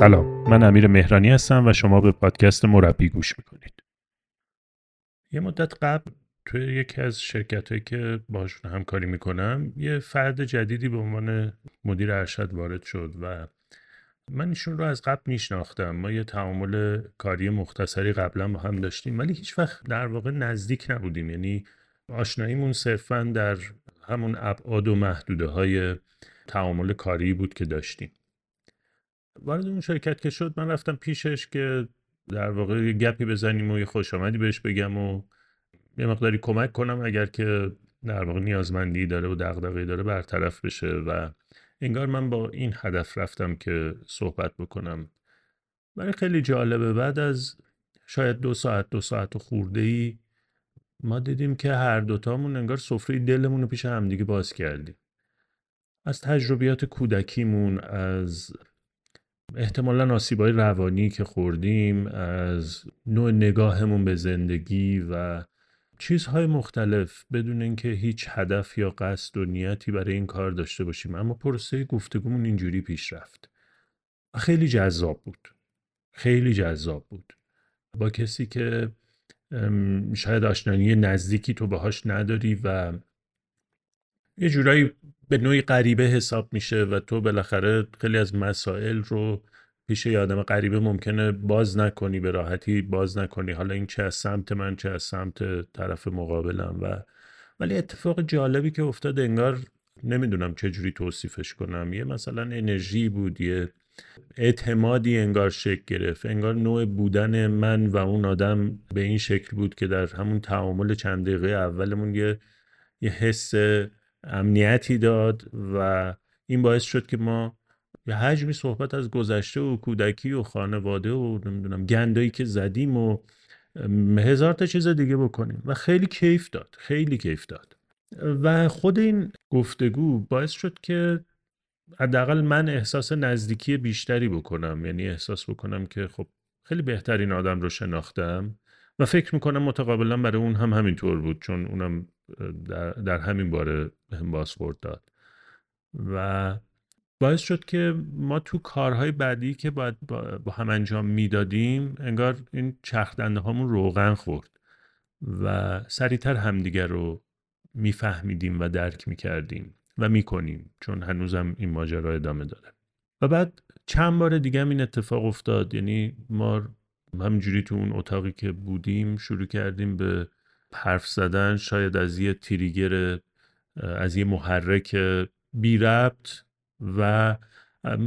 سلام. من امیر مهرانی هستم و شما به پادکست مربی گوش می‌کنید. یه مدت قبل توی یکی از شرکت هایی که باشون همکاری می‌کنم یه فرد جدیدی به عنوان مدیر ارشد وارد شد و من ایشون رو از قبل میشناختم. ما یه تعامل کاری مختصری قبلا با هم داشتیم ولی هیچ وقت در واقع نزدیک نبودیم. یعنی آشناییمون صرفا در همون ابعاد و محدوده های تعامل کاری بود که داشتیم. وارد اون شرکت که شد من رفتم پیشش که در واقع یه گپی بزنیم و یه خوش آمدی بهش بگم و یه مقداری کمک کنم اگر که در واقع نیازمندی داره و دغدغه‌ای داره برطرف بشه و انگار من با این هدف رفتم که صحبت بکنم. برای خیلی جالبه بعد از شاید دو ساعت دو ساعت و خورده ای ما دیدیم که هر دوتامون انگار سفره دلمون رو پیش همدیگه باز کردیم. از تجربیات کودکیمون از احتمالا آسیبای روانی که خوردیم از نوع نگاهمون به زندگی و چیزهای مختلف بدون اینکه هیچ هدف یا قصد و نیتی برای این کار داشته باشیم. اما پروسه گفتگومون اینجوری پیش رفت. خیلی جذاب بود. خیلی جذاب بود. با کسی که شاید آشنایی نزدیکی تو باهاش نداری و یه جورایی به نوعی غریبه حساب میشه و تو بالاخره خیلی از مسائل رو پیش یه آدم غریبه ممکنه باز نکنی به راحتی باز نکنی. حالا این چه از سمت من چه از سمت طرف مقابلم و ولی اتفاق جالبی که افتاد انگار نمی‌دونم چجوری توصیفش کنم. یه مثلا انرژی بود یه اعتمادی انگار شکل گرفت. انگار نوع بودن من و اون آدم به این شکل بود که در همون تعامل چند دقیقه اولمون یه یه حس امنیتی داد و این باعث شد که ما یه حجمی صحبت از گذشته و کودکی و خانواده و نمی‌دونم گندایی که زدیم و هزار تا چیز دیگه بکنیم. و خیلی کیف داد خیلی کیف داد. و خود این گفتگو باعث شد که حداقل من احساس نزدیکی بیشتری بکنم. یعنی احساس بکنم که خب خیلی بهترین آدم رو شناختم. و فکر می‌کنم متقابلا برای اون هم همینطور بود چون اونم در, در همین باره هم بازخورد داد. و باعث شد که ما تو کارهای بعدی که باید با هم انجام می‌دادیم انگار این چرخدنده هامون روغن خورد و سریعتر همدیگر رو میفهمیدیم و درک می‌کردیم و می‌کنیم چون هنوزم این ماجرا ادامه داره. و بعد چند بار دیگه این اتفاق افتاد یعنی ما همینجوری تو اون اتاقی که بودیم شروع کردیم به حرف زدن شاید از یه تریگر از یه محرک بی ربط و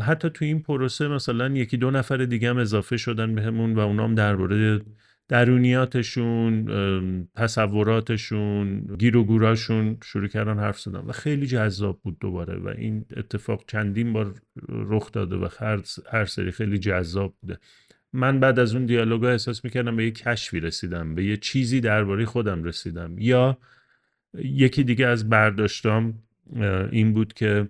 حتی تو این پروسه مثلا یکی دو نفر دیگه هم اضافه شدن بهمون و اونام درباره درونیاتشون تصوراتشون گیر و گوراشون شروع کردن حرف زدن و خیلی جذاب بود دوباره و این اتفاق چندین بار رخ داده و هر سری خیلی جذاب بوده. من بعد از اون دیالوگا احساس می‌کردم به یه کشفی رسیدم به یه چیزی درباره خودم رسیدم. یا یکی دیگه از برداشتام این بود که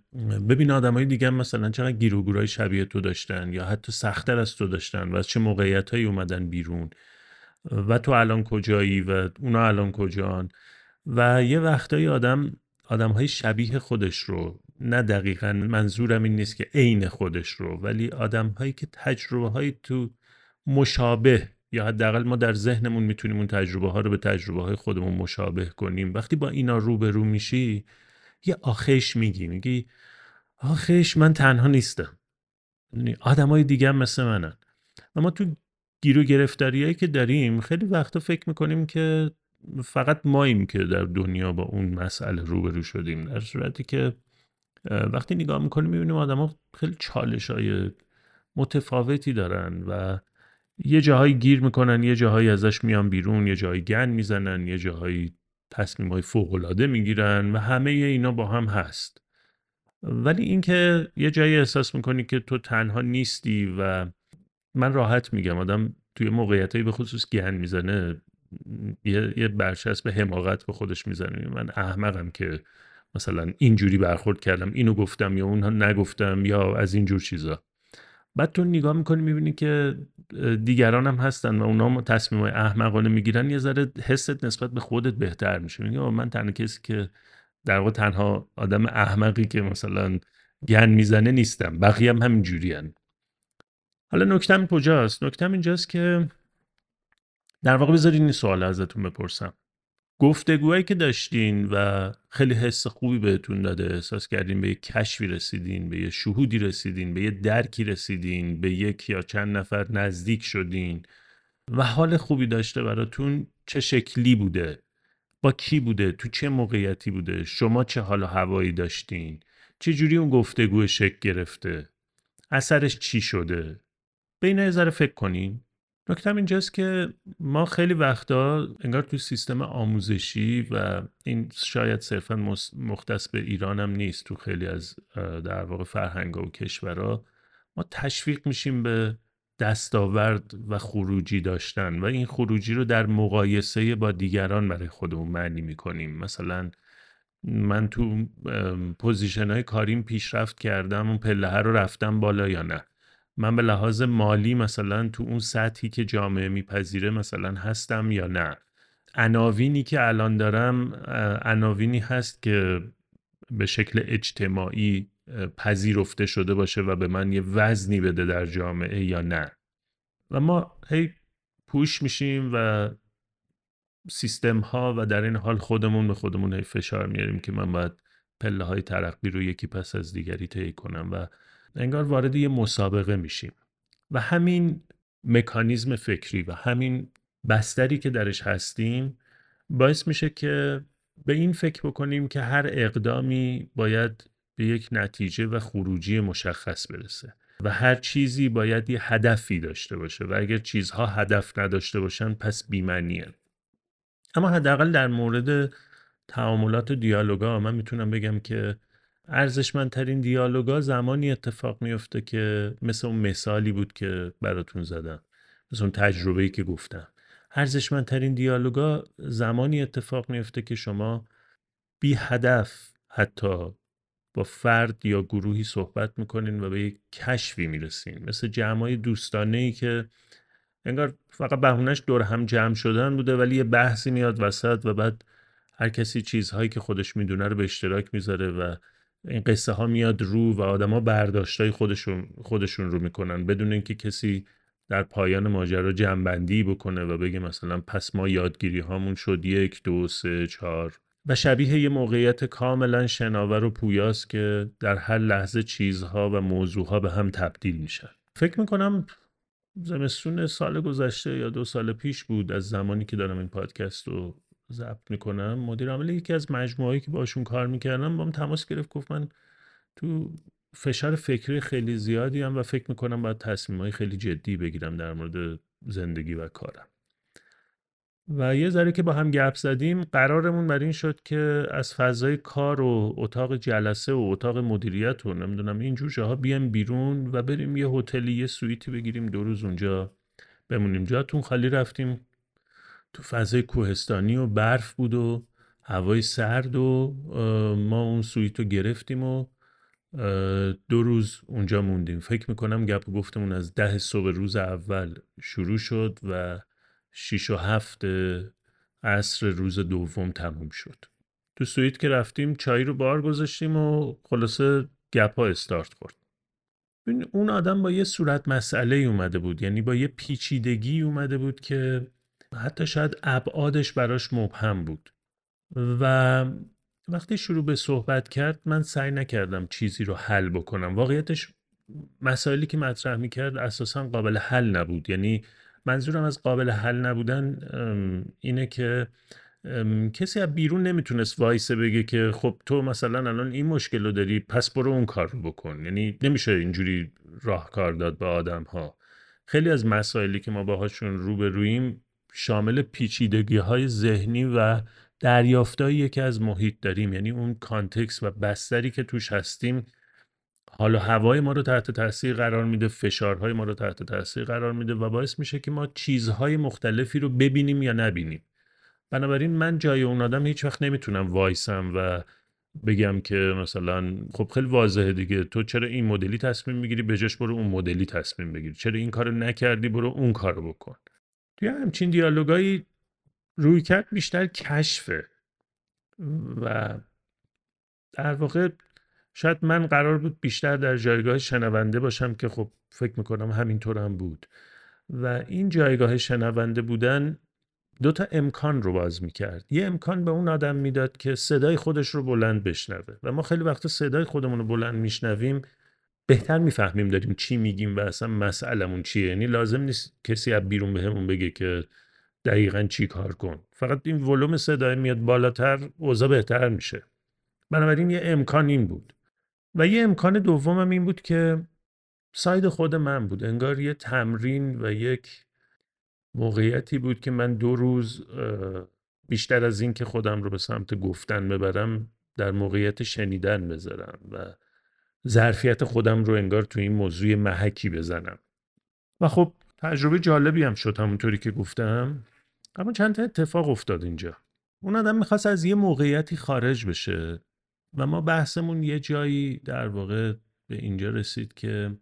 ببین های دیگه مثلا چقدر گیروگورای شبیه تو داشتن یا حتی سختتر از تو داشتن و از چه موقعیت هایی اومدن بیرون و تو الان کجایی و اونا الان کجان. و یه وقتایی آدم آدم های شبیه خودش رو نه دقیقا منظورم این نیست که عین خودش رو ولی آدم هایی که تجربه های تو مشابه یا حداقل ما در ذهنمون می‌تونیم اون تجربه ها رو به تجربه های خودمون مشابه کنیم. وقتی با اینا روبرو میشی یه آخش میگی میگی آخش من تنها نیستم. آدم های دیگه هم مثل منن. و ما تو گیر و گرفتاریایی که داریم خیلی وقتا فکر می‌کنیم که فقط ماییم که در دنیا با اون مسئله روبرو شدیم. در صورتی که وقتی نگاه می‌کنیم می‌بینیم آدم ها خیلی چالش های متفاوتی دارن و یه جاهایی گیر می‌کنن یه جاهایی ازش میان بیرون یه جایی گن می‌زنن یه جاهایی تصمیم های فوقلاده می‌گیرن و همه اینا با هم هست. ولی اینکه یه جایی احساس می‌کنی که تو تنها نیستی و من راحت میگم آدم توی موقعیت به خصوص گن می‌زنه یه, یه برچسب حماقت به خودش می‌زنه. من احمقم که مثلا اینجوری برخورد کردم اینو گفتم یا اونها نگفتم یا از اینجور چیزا. بعد تو نگاه می‌کنی می‌بینی که دیگران هم هستن و اونا تصمیم های احمقانه می‌گیرن یه ذره حست نسبت به خودت بهتر میشه. میگه من تنها کسی که در واقع تنها آدم احمقی که مثلا گن می‌زنه نیستم بقیه هم همین جوری هن. حالا نکتم کجاست؟ نکتم اینجاست که در واقع بذارین این سوال ازتون بپرسم. گفتگوهایی که داشتین و خیلی حس خوبی بهتون داده احساس کردین به یک کشفی رسیدین به یه شهودی رسیدین به یه درکی رسیدین به یک یا چند نفر نزدیک شدین و حال خوبی داشته براتون چه شکلی بوده؟ با کی بوده؟ تو چه موقعیتی بوده؟ شما چه حال و هوایی داشتین؟ چه جوری اون گفتگو شکل گرفته؟ اثرش چی شده؟ به ذره فکر کنین. نکتم اینجاست که ما خیلی وقتا انگار تو سیستم آموزشی و این شاید صرفا مختص به ایران هم نیست تو خیلی از در واقع فرهنگ و کشورها. ما تشویق میشیم به دستاورد و خروجی داشتن و این خروجی رو در مقایسه با دیگران برای خودمون معنی می‌کنیم. مثلا من تو پوزیشن های کاریم پیشرفت کردم اون پله رو رفتم بالا یا نه. من به لحاظ مالی مثلا تو اون سطحی که جامعه میپذیره مثلا هستم یا نه. عناوینی که الان دارم عناوینی هست که به شکل اجتماعی پذیرفته شده باشه و به من یه وزنی بده در جامعه یا نه. و ما هی پوش میشیم و سیستم ها و در این حال خودمون به خودمون هی فشار میاریم که من باید پله های ترقی رو یکی پس از دیگری طی کنم و انگار وارد یه مسابقه میشیم. و همین مکانیزم فکری و همین بستری که درش هستیم باعث میشه که به این فکر بکنیم که هر اقدامی باید به یک نتیجه و خروجی مشخص برسه و هر چیزی باید یه هدفی داشته باشه و اگر چیزها هدف نداشته باشن پس بیمنیه اما حداقل در مورد تعاملات و دیالوگا من می‌تونم بگم که ارزشمندترین دیالوگا زمانی اتفاق میفته که مثل اون مثالی بود که براتون زدم. مثل اون تجربه‌ای که گفتم. ارزشمندترین دیالوگا زمانی اتفاق میفته که شما بی هدف حتی با فرد یا گروهی صحبت می‌کنین و به یک کشفی می‌رسین. مثل جمعای دوستانه ای که انگار فقط بهونش دور هم جمع شدن بوده ولی یه بحثی میاد وسط و بعد هر کسی چیزهایی که خودش می‌دونه رو به اشتراک می‌ذاره و این قصه ها میاد رو و آدما برداشتای خودشون خودشون رو می‌کنن بدون اینکه کسی در پایان ماجرا جنبندی بکنه و بگه مثلا پس ما یادگیری هامون شد یک دو سه چهار. و شبیه یه موقعیت کاملا شناور و پویاست که در هر لحظه چیزها و موضوعها به هم تبدیل میشن. فکر می‌کنم زمستون سال گذشته یا دو سال پیش بود از زمانی که دارم این پادکست رو ضبط می‌کنم. مدیر عامل یکی از مجموعهایی که باشون کار می‌کردم با تماس گرفت گفت من تو فشار فکری خیلی زیادی هم و فکر می‌کنم باید تصمیم خیلی جدی بگیرم در مورد زندگی و کارم. و یه ذره که با هم گپ زدیم قرارمون بر این شد که از فضای کار و اتاق جلسه و اتاق مدیریت و نمی‌دونم اینجور جاها بیایم بیرون و بریم یه هتلی یه سویتی بگیریم دو روز اونجا بمونیم. جاتون خالی رفتیم. تو فضای کوهستانی و برف بود و هوای سرد و ما اون سویت رو گرفتیم و دو روز اونجا موندیم. فکر می‌کنم گپ گفتمون از ده صبح روز اول شروع شد و شیش و هفت عصر روز دوم تموم شد. تو سویت که رفتیم چای رو بار گذاشتیم و خلاصه گپ ها استارت خورد. اون آدم با یه صورت مسئله اومده بود. یعنی با یه پیچیدگی اومده بود که حتی شاید ابعادش براش مبهم بود. و وقتی شروع به صحبت کرد من سعی نکردم چیزی رو حل بکنم. واقعیتش مسائلی که مطرح می‌کرد اساسا قابل حل نبود. یعنی منظورم از قابل حل نبودن اینه که کسی از بیرون نمی‌تونست وایسه بگه که خب تو مثلا الان این مشکل رو داری پس برو اون کار رو بکن. یعنی نمیشه اینجوری راهکار داد به آدم ها خیلی از مسائلی که ما باهاشون روبرویم شامل پیچیدگی های ذهنی و دریافتایی که از محیط داریم. یعنی اون کانتکس و بستری که توش هستیم حالا هوای ما رو تحت تاثیر قرار میده فشارهای ما رو تحت تاثیر قرار میده و باعث میشه که ما چیزهای مختلفی رو ببینیم یا نبینیم. بنابراین من جای اون آدم هیچ وقت نمی‌تونم وایسم و بگم که مثلا خب خیلی واضحه دیگه تو چرا این مدلی تصمیم می‌گیری؟ بجاش برو اون مدلی تصمیم بگیری. چرا این کارو نکردی؟ برو اون کارو بکن. توی همچین دیالوگایی روی کرد بیشتر کشفه. و در واقع شاید من قرار بود بیشتر در جایگاه شنونده باشم که خب فکر می‌کنم همینطور هم بود. و این جایگاه شنونده بودن دو تا امکان رو باز می‌کرد. یه امکان به اون آدم می‌داد که صدای خودش رو بلند بشنوه. و ما خیلی وقتا صدای خودمون رو بلند میشنویم بهتر می‌فهمیم داریم چی میگیم و اصلا مسئلمون چیه. یعنی لازم نیست کسی از بیرون بهمون بگه که دقیقا چی کار کن. فقط این ولوم صدای میاد بالاتر اوضاع بهتر میشه. بنابراین یه امکان این بود. و یه امکان دومم این بود که ساید خود من بود. انگار یه تمرین و یک موقعیتی بود که من دو روز بیشتر از این که خودم رو به سمت گفتن ببرم در موقعیت شنیدن بذارم. و ظرفیت خودم رو انگار تو این موضوع محکی بزنم. و خب تجربه جالبی هم شد همونطوری که گفتم. اما چند تا اتفاق افتاد اینجا. اون آدم می‌خواست از یه موقعیتی خارج بشه و ما بحثمون یه جایی در واقع به اینجا رسید که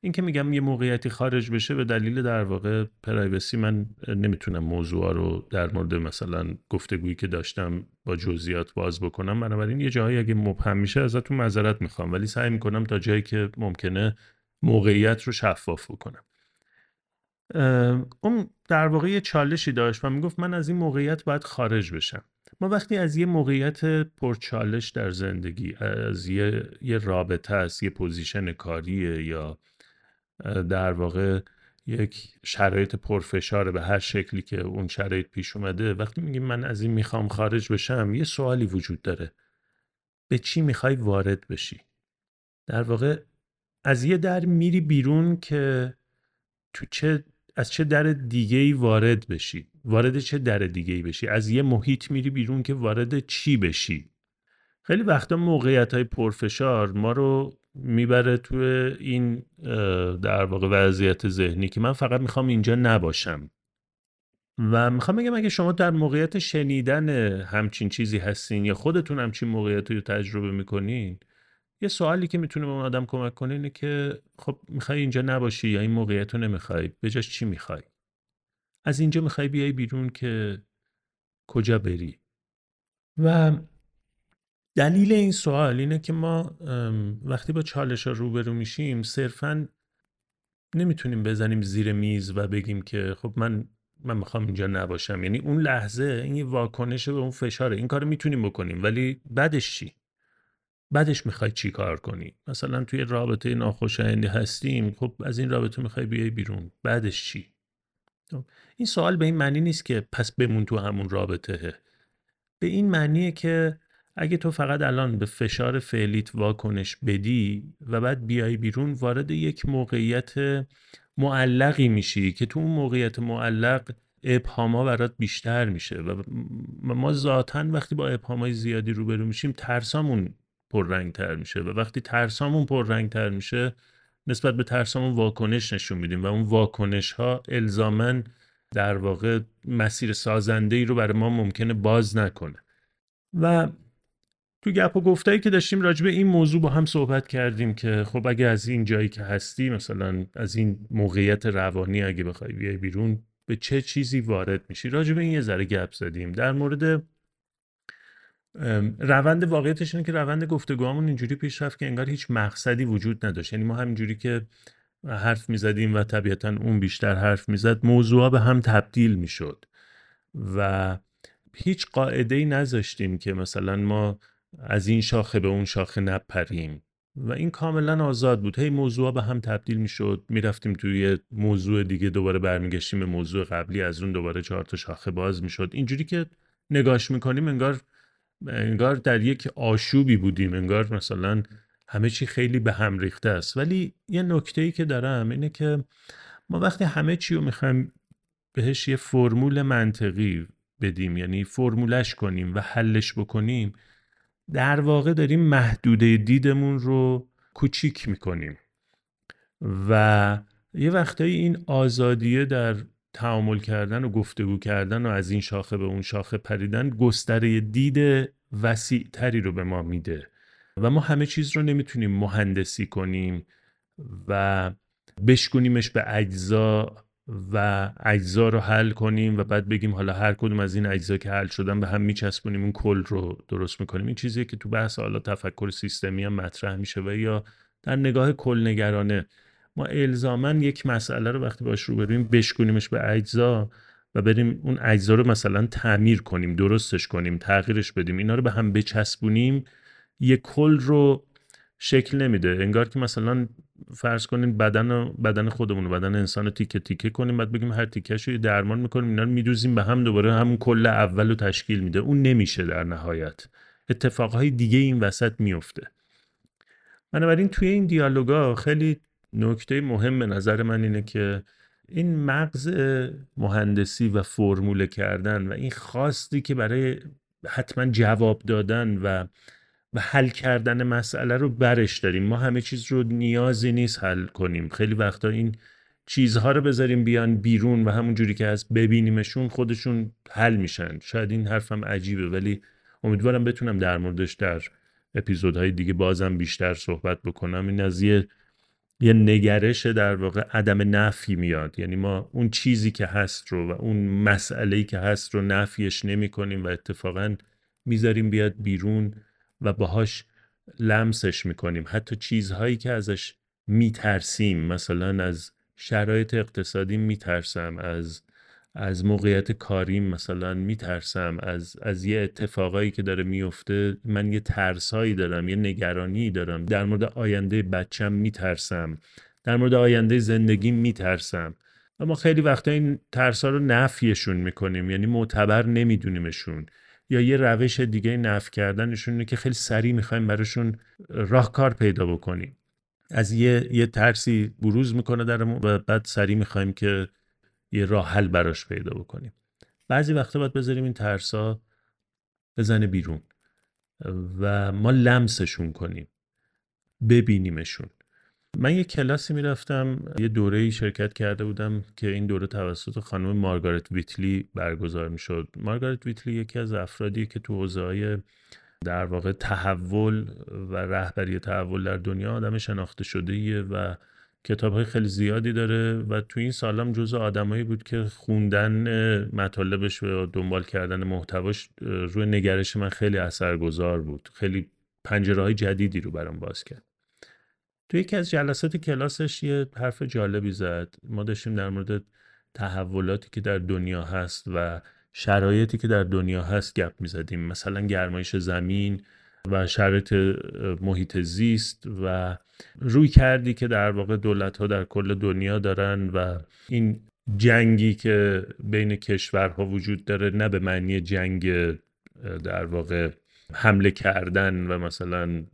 این که میگم یه موقعیتی خارج بشه به دلیل در واقع privacy من نمی‌تونم موضوع رو در مورد مثلا گفتگویی که داشتم با جزئیات باز بکنم. بنابراین یه جایی اگه مبهم میشه ازتون معذرت می‌خوام. ولی سعی می‌کنم تا جایی که ممکنه موقعیت رو شفاف بکنم. اون در واقع یه چالشی داشت و می‌گفت من از این موقعیت باید خارج بشم. ما وقتی از یه موقعیت پرچالش در زندگی از یه, یه رابطه است یه position کاریه یا در واقع یک شرایط پرفشاره به هر شکلی که اون شرایط پیش اومده. وقتی میگیم من از این می‌خوام خارج بشم یه سوالی وجود داره. به چی می‌خوای وارد بشی؟ در واقع از یه در میری بیرون که تو چه از چه در دیگه ای وارد بشی؟ وارد چه در دیگه ای بشی؟ از یه محیط میری بیرون که وارد چی بشی؟ خیلی وقتا موقعیت های پرفشار ما رو می‌بره تو این در واقع وضعیت ذهنی که من فقط می‌خوام اینجا نباشم. و می‌خوام بگم اگه شما در موقعیت شنیدن همچین چیزی هستین یا خودتون همچین موقعیتی رو تجربه می‌کنین یه سوالی که می‌تونه به اون آدم کمک کنه اینه که خب می‌خوای اینجا نباشی یا این موقعیت رو نمی‌خوای به جاش چی می‌خوای؟ از اینجا می‌خوای بیای بیرون که کجا بری؟ و دلیل این سوال اینه که ما وقتی با چالش ها روبرو میشیم صرفا نمی‌تونیم بزنیم زیر میز و بگیم که خب من من می‌خوام اینجا نباشم. یعنی اون لحظه این واکنش به اون فشاره. این کار می‌تونیم بکنیم ولی بعدش چی؟ بعدش می‌خوای چی کار کنی؟ مثلا توی رابطه ناخوشایندی هستیم خب از این رابطه می‌خوای بیای بیرون. بعدش چی؟ خب، این سوال به این معنی نیست که پس بمون تو همون رابطه. به این معنیه که اگه تو فقط الان به فشار فعلیت واکنش بدی و بعد بیای بیرون وارد یک موقعیت معلقی میشی که تو اون موقعیت معلق ابهاما برات بیشتر میشه و ما ذاتا وقتی با ابهامای زیادی روبرو میشیم ترسامون پررنگ تر میشه و وقتی ترسامون پررنگ تر میشه نسبت به ترسامون واکنش نشون میدیم و اون واکنش ها الزامن در واقع مسیر سازنده ای رو برای ما ممکنه باز نکنه. و تو گپ و گفتایی که داشتیم راجع به این موضوع با هم صحبت کردیم که خب اگه از این جایی که هستی مثلا از این موقعیت روانی اگه بخوای بیای بیرون به چه چیزی وارد میشی؟ راجع به این یه ذره گپ زدیم. در مورد روند واقعیتش اینه که روند گفتگوهامون اینجوری پیش رفت که انگار هیچ مقصدی وجود نداشت. یعنی ما همینجوری که حرف می‌زدیم و طبیعتا اون بیشتر حرف می‌زد موضوع به هم تبدیل می‌شد و هیچ قاعده ای نذاشتیم که مثلا ما از این شاخه به اون شاخه نپریم. و این کاملا آزاد بود. هی موضوع به هم تبدیل می‌شد. می‌رفتیم توی موضوع دیگه دوباره برمیگشتیم به موضوع قبلی. از اون دوباره چهار تا شاخه باز می‌شد. اینجوری که نگاش می‌کنیم انگار انگار در یک آشوبی بودیم. انگار مثلا همه چی خیلی به هم ریخته است. ولی یه نکته ای که دارم اینه که ما وقتی همه چی رو می‌خوایم بهش یه فرمول منطقی بدیم یعنی فرمولش کنیم و حلش بکنیم در واقع داریم محدوده دیدمون رو کوچیک می‌کنیم. و یه وقتایی این آزادیه در تعامل کردن و گفتگو کردن و از این شاخه به اون شاخه پریدن گستره دید وسیع تری رو به ما میده. و ما همه چیز رو نمی‌تونیم مهندسی کنیم و بشکنیمش به اجزا و اجزا رو حل کنیم و بعد بگیم حالا هر کدوم از این اجزا که حل شدن به هم میچسبونیم اون کل رو درست می‌کنیم. این چیزیه که تو بحث حالا تفکر سیستمی هم مطرح میشه و یا در نگاه کل نگرانه. ما الزاما یک مسئله رو وقتی باش رو بریم بشکنیمش به اجزا و بریم اون اجزا رو مثلا تعمیر کنیم درستش کنیم تغییرش بدیم. اینا رو به هم بچسبونیم یه کل رو شکل نمیده. انگار که مثلا فرض کنیم بدن بدن خودمون بدن انسان رو تیکه تیکه کنیم بعد بگیم هر تیکهش رو درمان می‌کنیم اینا رو میدوزیم به هم دوباره همون کل اول رو تشکیل میده. اون نمیشه در نهایت. اتفاقهای دیگه این وسط میفته بنابراین توی این دیالوگا خیلی نکته مهم به نظر من اینه که این مغز مهندسی و فرموله کردن و این خواستی که برای حتما جواب دادن و و حل کردن مسئله رو برش داریم. ما همه چیز رو نیازی نیست حل کنیم. خیلی وقتا این چیزها رو بذاریم بیان بیرون و همون جوری که هست ببینیمشون خودشون حل میشن. شاید این حرفم عجیبه ولی امیدوارم بتونم در موردش در اپیزودهای دیگه بازم بیشتر صحبت بکنم. این از یه یه نگرش در واقع عدم نفی میاد. یعنی ما اون چیزی که هست رو و اون مسئله که هست رو نفیش نمی کنیم و اتفاقا می‌ذاریم بیاد بیرون. و باهاش لمسش می‌کنیم. حتی چیزهایی که ازش میترسیم مثلا از شرایط اقتصادی میترسم از از موقعیت کاریم مثلا میترسم از از یه اتفاقایی که داره میفته من یه ترسایی دارم یه نگرانی دارم. در مورد آینده بچم میترسم. در مورد آینده زندگی میترسم. اما خیلی وقتا این ترسا رو نفیشون می‌کنیم یعنی معتبر نمیدونیمشون. یا یه روش دیگه نف کردنشون اینه که خیلی سریع می‌خوایم براشون راهکار پیدا بکنیم. از یه, یه ترسی بروز می‌کنه در و بعد سریع می‌خوایم که یه راه حل براش پیدا بکنیم. بعضی وقتا باید بذاریم این ترسا بزنه بیرون و ما لمسشون کنیم. ببینیمشون. من یه کلاسی می‌رفتم یه دوره شرکت کرده بودم که این دوره توسط خانم مارگارت ویتلی برگزار می‌شد. مارگارت ویتلی یکی از افرادی که تو حوزه در واقع تحول و رهبری تحول در دنیا آدم شناخته شده و کتاب های خیلی زیادی داره و تو این سالم جز آدمایی بود که خوندن مطالبش و دنبال کردن محتواش روی نگرش من خیلی اثرگذار بود. خیلی پنجره های جدیدی رو برام باز کرد. تو یکی از جلسات کلاسش یه حرف جالبی زد. ما داشتیم در مورد تحولاتی که در دنیا هست و شرایطی که در دنیا هست گپ می‌زدیم. مثلا گرمایش زمین و شرایط محیط زیست و روی کردی که در واقع دولت ها در کل دنیا دارن و این جنگی که بین کشورها وجود داره نه به معنی جنگ در واقع حمله کردن و مثلا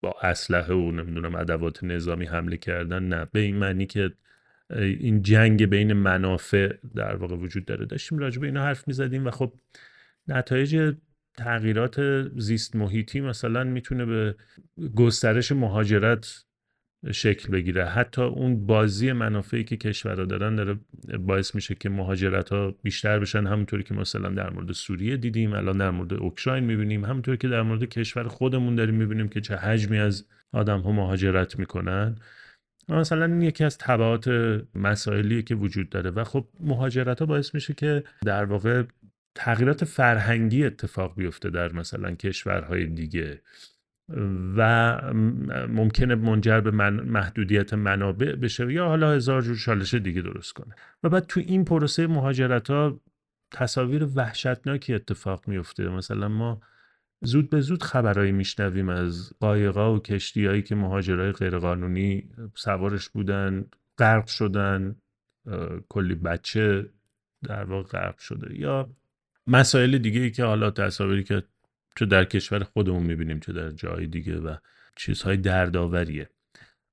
با اسلحه و نمی‌دونم ادوات نظامی حمله کردن نه. به این معنی که این جنگ بین منافع در واقع وجود داره. داشتیم راجع به اینا حرف می‌زدیم و خب نتایج تغییرات زیست محیطی مثلا می‌تونه به گسترش مهاجرت شکل بگیره. حتی اون بازی منافعی که کشورها دارن داره باعث میشه که مهاجرت ها بیشتر بشن. همونطوری که مثلا در مورد سوریه دیدیم الان در مورد اوکراین می‌بینیم. همونطوری که در مورد کشور خودمون داریم می‌بینیم که چه حجمی از آدم ها مهاجرت می‌کنن. مثلا این یکی از طبعات مسائلی که وجود داره. و خب مهاجرت ها باعث میشه که در واقع تغییرات فرهنگی اتفاق بیفته در مثلا کشورهای دیگه. و ممکنه منجر به من محدودیت منابع بشه یا حالا هزار جور چالش دیگه درست کنه. و بعد تو این پروسه مهاجرت ها تصاویر وحشتناکی اتفاق میفته مثلا ما زود به زود خبرهایی میشنویم از قایقا و کشتیهایی که مهاجرای غیرقانونی سوارش بودن غرق شدن کلی بچه در واقع غرق شده. یا مسائل دیگه ای که حالا تصاویری که چه در کشور خودمون می‌بینیم چه در جای دیگه و چیزهای دردآوریه.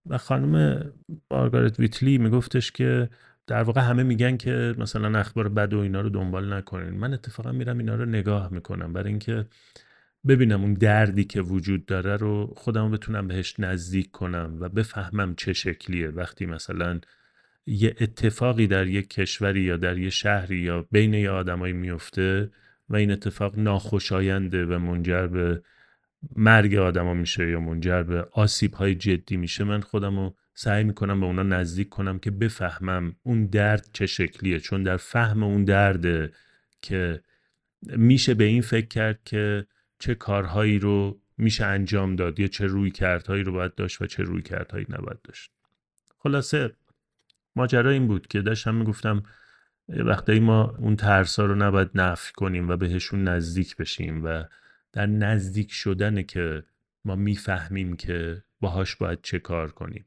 و خانم مارگارت ویتلی میگفتش که در واقع همه میگن که مثلا اخبار بد و اینا رو دنبال نکنین. من اتفاقا میرم اینا رو نگاه می‌کنم برای اینکه ببینم اون دردی که وجود داره رو خودم بتونم بهش نزدیک کنم و بفهمم چه شکلیه. وقتی مثلا یه اتفاقی در یک کشوری یا در یه شهری یا بین یه آدمایی میفته و این اتفاق ناخوشاینده و منجر به مرگ آدما میشه یا منجر به آسیب های جدی میشه من خودم رو سعی می‌کنم به اونا نزدیک کنم که بفهمم اون درد چه شکلیه. چون در فهم اون درده که میشه به این فکر کرد که چه کارهایی رو میشه انجام داد یا چه روی کردهایی رو باید داشت و چه روی کردهایی نباید داشت. خلاصه ماجرا این بود که داشتم می‌گفتم وقتی ما اون ترسا رو نباید نفی کنیم و بهشون نزدیک بشیم و در نزدیک شدن که ما می‌فهمیم که باهاش باید چه کار کنیم.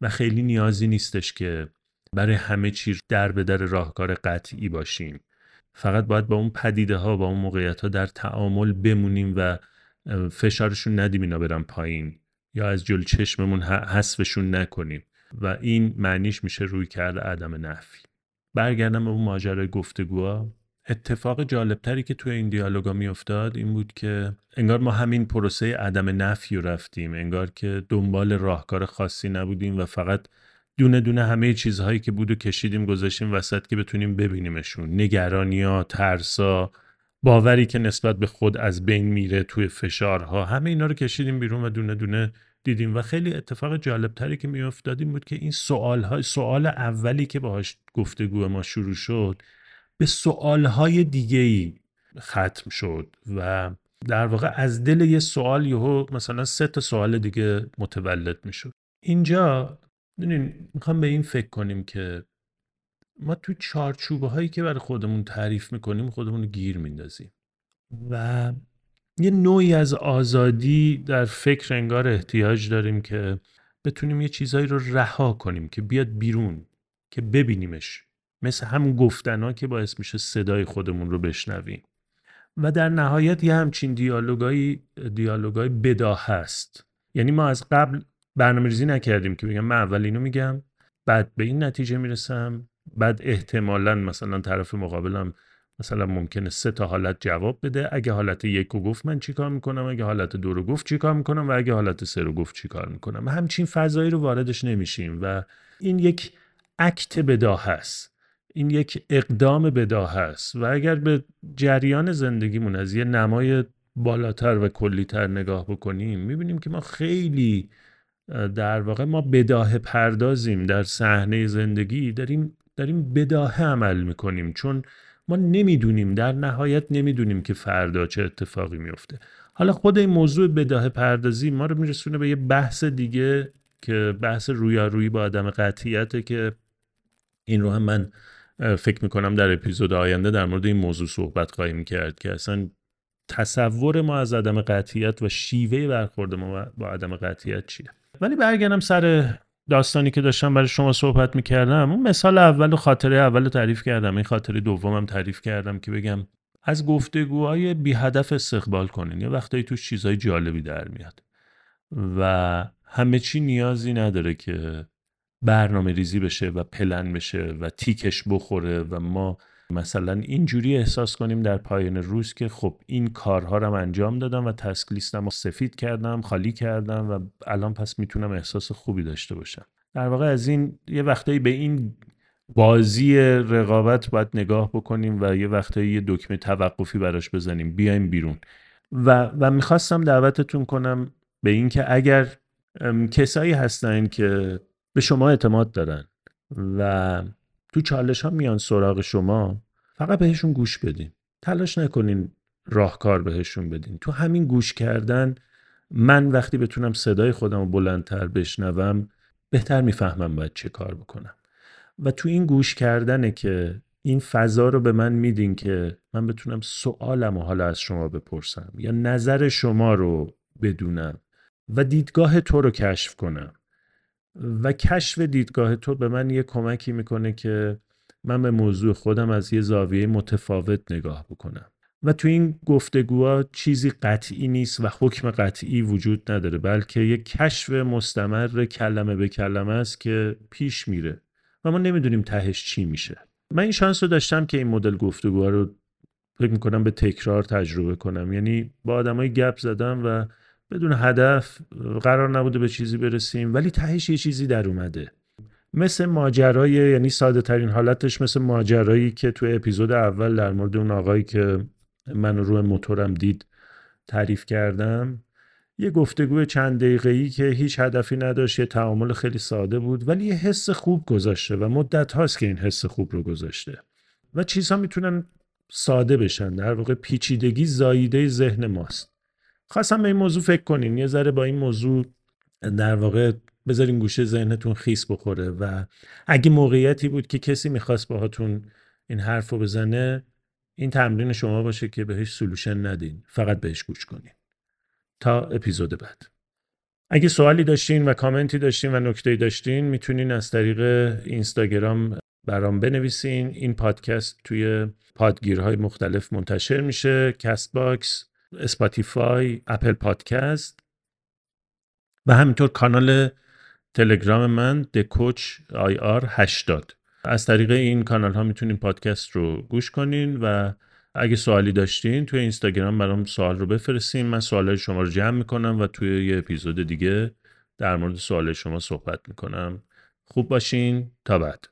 و خیلی نیازی نیستش که برای همه چی در به در راهکار قطعی باشیم. فقط باید با اون پدیده ها با اون موقعیت ها در تعامل بمونیم و فشارشون ندیم اینا برن پایین یا از جل چشممون حذفشون نکنیم. و این معنیش میشه روی کرده عدم نفی. برگردم به اون ماجرای گفتگوها. اتفاق جالبتری که توی این دیالوگا میافتاد این بود که انگار ما همین پروسه عدم نفی رو رفتیم. انگار که دنبال راهکار خاصی نبودیم و فقط دونه دونه همه چیزهایی که بود و کشیدیم گذاشتیم وسط که بتونیم ببینیمشون. نگرانیا ترسا باوری که نسبت به خود از بین میره توی فشارها. همه اینا رو کشیدیم بیرون و دونه دونه دیدیم و خیلی اتفاق جالبتری که میافتادیم بود که این سوال های سوال اولی که باهاش گفتگو ما شروع شد به سوال های دیگه ای ختم شد و در واقع از دل یه سوال یهو مثلا سه تا سوال دیگه متولد می‌شد. اینجا ببینین می‌خوام به این فکر کنیم که ما تو چارچوبه هایی که برای خودمون تعریف می‌کنیم خودمون رو گیر میندازیم و یه نوعی از آزادی در فکر انگار احتیاج داریم که بتونیم یه چیزهایی رو رها کنیم که بیاد بیرون که ببینیمش. مثل همون گفتنا که باعث میشه صدای خودمون رو بشنویم. و در نهایت یه همچین دیالوگای دیالوگای بداه هست. یعنی ما از قبل برنامه ریزی نکردیم که بگم من اول اینو میگم بعد به این نتیجه می‌رسم بعد احتمالا مثلا طرف مقابلم مثلا ممکنه سه تا حالت جواب بده. اگه حالت یک رو گفت من چیکار می‌کنم؟ اگه حالت دو رو گفت چیکار می‌کنم؟ و اگه حالت سه رو گفت چیکار می‌کنم؟ همچین فضایی رو واردش نمیشیم. و این یک اکت بداه هست این یک اقدام بداه هست و اگر به جریان زندگیمون از یه نمای بالاتر و کلیتر نگاه بکنیم می‌بینیم که ما خیلی در واقع ما بداه پردازیم در صحنه زندگی. داریم داریم بداه عمل می‌کنیم. چون ما نمی‌دونیم در نهایت نمی‌دونیم که فردا چه اتفاقی میفته حالا خود این موضوع بداه پردازی ما رو میرسونه به یه بحث دیگه که بحث رویارویی با آدم قطعیته که این رو هم من فکر می‌کنم در اپیزود آینده در مورد این موضوع صحبت خواهیم کرد که اصلا تصور ما از عدم قطعیت و شیوه برخورد ما با عدم قطعیت چیه. ولی برگردم سر داستانی که داشتم برای شما صحبت می‌کردم اون مثال اول و خاطره اول تعریف کردم. این خاطره دومم تعریف کردم که بگم از گفتگوهای بی هدف استقبال کنین. یه وقتایی توش چیزهای جالبی در میاد. و همه چی نیازی نداره که برنامه ریزی بشه و پلن بشه و تیکش بخوره و ما مثلا اینجوری احساس کنیم در پایان روز که خب این کارها رو انجام دادم و تسک لیستم رو سفید کردم خالی کردم و الان پس می‌تونم احساس خوبی داشته باشم. در واقع از این یه وقتایی به این بازی رقابت باید نگاه بکنیم و یه وقتایی یه دکمه توقفی براش بزنیم. بیایم بیرون. و, و می‌خواستم دعوتتون کنم به اینکه اگر کسایی هستن که به شما اعتماد دارن و تو چالش ها میان سراغ شما فقط بهشون گوش بدین. تلاش نکنین راهکار بهشون بدین. تو همین گوش کردن من وقتی بتونم صدای خودم رو بلندتر بشنوم بهتر می‌فهمم باید چه کار بکنم. و تو این گوش کردنه که این فضا رو به من میدین که من بتونم سوالم و حالا از شما بپرسم یا نظر شما رو بدونم و دیدگاه تو رو کشف کنم. و کشف دیدگاه تو به من یه کمکی می‌کنه که من به موضوع خودم از یه زاویه متفاوت نگاه بکنم. و تو این گفتگوها چیزی قطعی نیست و حکم قطعی وجود نداره بلکه یه کشف مستمر کلمه به کلمه است که پیش میره و ما نمی‌دونیم تهش چی میشه. من این شانس رو داشتم که این مدل گفتگوها رو فکر می‌کنم به تکرار تجربه کنم. یعنی با آدمای گپ زدم و بدون هدف قرار نبوده به چیزی برسیم ولی تهش یه چیزی در اومده. مثل ماجرای یعنی ساده ترین حالتش مثل ماجرایی که تو اپیزود اول در مورد اون آقایی که من روی موتورم دید تعریف کردم یه گفتگو چند دقیقه‌ای که هیچ هدفی نداشت یه تعامل خیلی ساده بود ولی یه حس خوب گذاشته و مدت هاست که این حس خوب رو گذاشته. و چیزها می‌تونن ساده بشن در واقع پیچیدگی زاییده ذهن ماست. خواستم به این موضوع فکر کنین. یه ذره با این موضوع در واقع بذارین گوشه ذهنتون خیس بخوره و اگه موقعیتی بود که کسی می‌خواست باهاتون این حرف رو بزنه این تمرین شما باشه که بهش سلوشن ندین. فقط بهش گوش کنین. تا اپیزود بعد. اگه سوالی داشتین و کامنتی داشتین و نکته داشتین می‌تونین از طریق اینستاگرام برام بنویسین. این پادکست توی پادگیرهای مختلف منتشر میشه. Castbox Spotify Apple Podcast و همینطور کانال تلگرام من the coach IR 80 از طریق این کانال ها می‌تونین پادکست رو گوش کنین و اگه سوالی داشتین توی اینستاگرام برام سوال رو بفرستین. من سوال شما رو جمع می‌کنم و توی یه اپیزود دیگه در مورد سوال شما صحبت می‌کنم. خوب باشین. تا بعد.